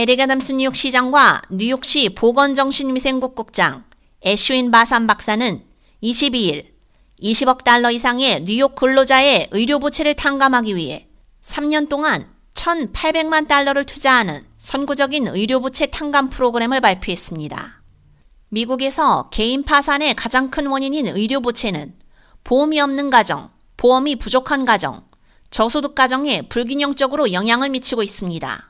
에릭 아담스 뉴욕 시장과 뉴욕시 보건정신위생국 국장 애슈인 바산 박사는 22일 20억 달러 이상의 뉴욕 근로자의 의료 부채를 탕감하기 위해 3년 동안 1,800만 달러를 투자하는 선구적인 의료 부채 탕감 프로그램을 발표했습니다. 미국에서 개인 파산의 가장 큰 원인인 의료 부채는 보험이 없는 가정, 보험이 부족한 가정, 저소득 가정에 불균형적으로 영향을 미치고 있습니다.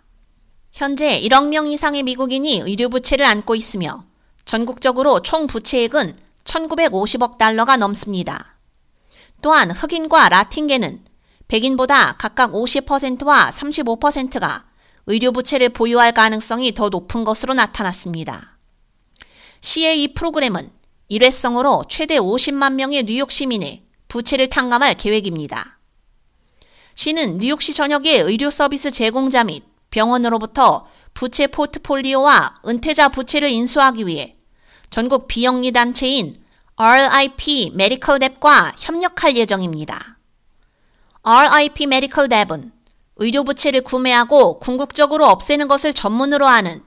현재 1억 명 이상의 미국인이 의료 부채를 안고 있으며 전국적으로 총 부채액은 1950억 달러가 넘습니다. 또한 흑인과 라틴계는 백인보다 각각 50%와 35%가 의료 부채를 보유할 가능성이 더 높은 것으로 나타났습니다. 이 프로그램은 일회성으로 최대 50만 명의 뉴욕 시민의 부채를 탕감할 계획입니다. 시는 뉴욕시 전역의 의료 서비스 제공자 및 병원으로부터 부채 포트폴리오와 은퇴자 부채를 인수하기 위해 전국 비영리 단체인 RIP 메디컬 랩과 협력할 예정입니다. RIP 메디컬 랩은 의료 부채를 구매하고 궁극적으로 없애는 것을 전문으로 하는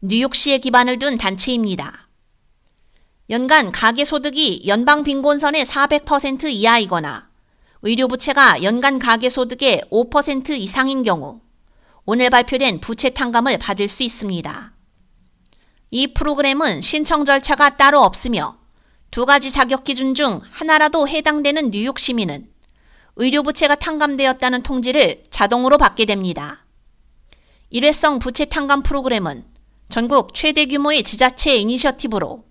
뉴욕시에 기반을 둔 단체입니다. 연간 가계 소득이 연방 빈곤선의 400% 이하이거나 의료 부채가 연간 가계 소득의 5% 이상인 경우 오늘 발표된 부채 탕감을 받을 수 있습니다. 이 프로그램은 신청 절차가 따로 없으며 두 가지 자격 기준 중 하나라도 해당되는 뉴욕 시민은 의료 부채가 탕감되었다는 통지를 자동으로 받게 됩니다. 일회성 부채 탕감 프로그램은 전국 최대 규모의 지자체 이니셔티브로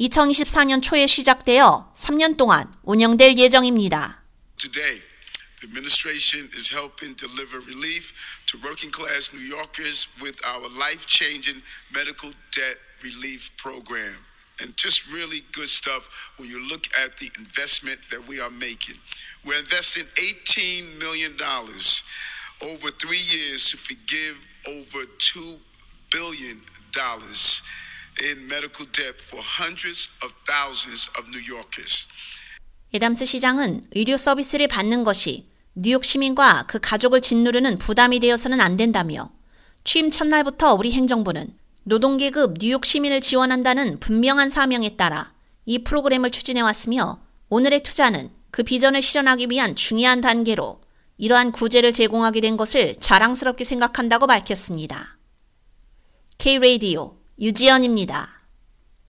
2024년 초에 시작되어 3년 동안 운영될 예정입니다. Today, the administration is helping deliver relief to working class New Yorkers with our life changing medical debt relief program. And just really good stuff when you look at the investment that we are making. We're investing $18 million over three years to forgive over $2 billion in medical debt for hundreds of thousands of New Yorkers. 에담스 시장은 의료 서비스를 받는 것이 뉴욕 시민과 그 가족을 짓누르는 부담이 되어서는 안 된다며 취임 첫날부터 우리 행정부는 노동계급 뉴욕 시민을 지원한다는 분명한 사명에 따라 이 프로그램을 추진해 왔으며 오늘의 투자는 그 비전을 실현하기 위한 중요한 단계로 이러한 구제를 제공하게 된 것을 자랑스럽게 생각한다고 밝혔습니다. K-Radio 유지연입니다.